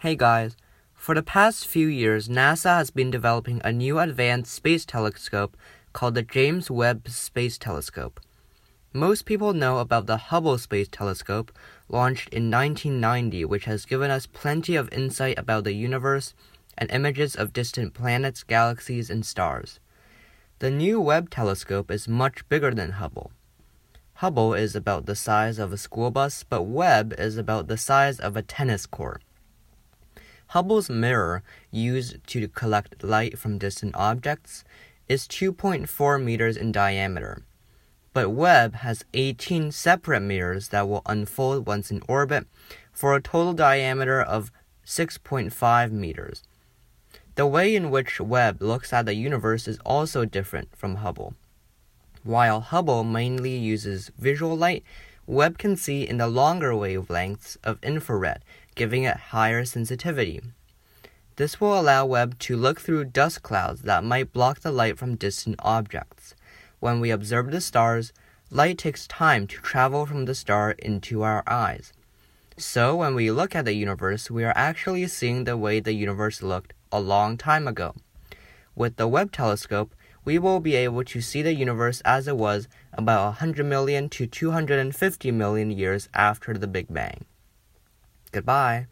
Hey guys, for the past few years, NASA has been developing a new advanced space telescope called the James Webb Space Telescope. Most people know about the Hubble Space Telescope, launched in 1990, which has given us plenty of insight about the universe and images of distant planets, galaxies, and stars. The new Webb telescope is much bigger than Hubble. Hubble is about the size of a school bus, but Webb is about the size of a tennis court. Hubble's mirror, used to collect light from distant objects, is 2.4 meters in diameter. But Webb has 18 separate mirrors that will unfold once in orbit for a total diameter of 6.5 meters. The way in which Webb looks at the universe is also different from Hubble. While Hubble mainly uses visual light, Webb can see in the longer wavelengths of infrared, giving it higher sensitivity. This will allow Webb to look through dust clouds that might block the light from distant objects. When we observe the stars, light takes time to travel from the star into our eyes. So, when we look at the universe, we are actually seeing the way the universe looked a long time ago. With the Webb telescope, we will be able to see the universe as it was about 100 million to 250 million years after the Big Bang. Goodbye.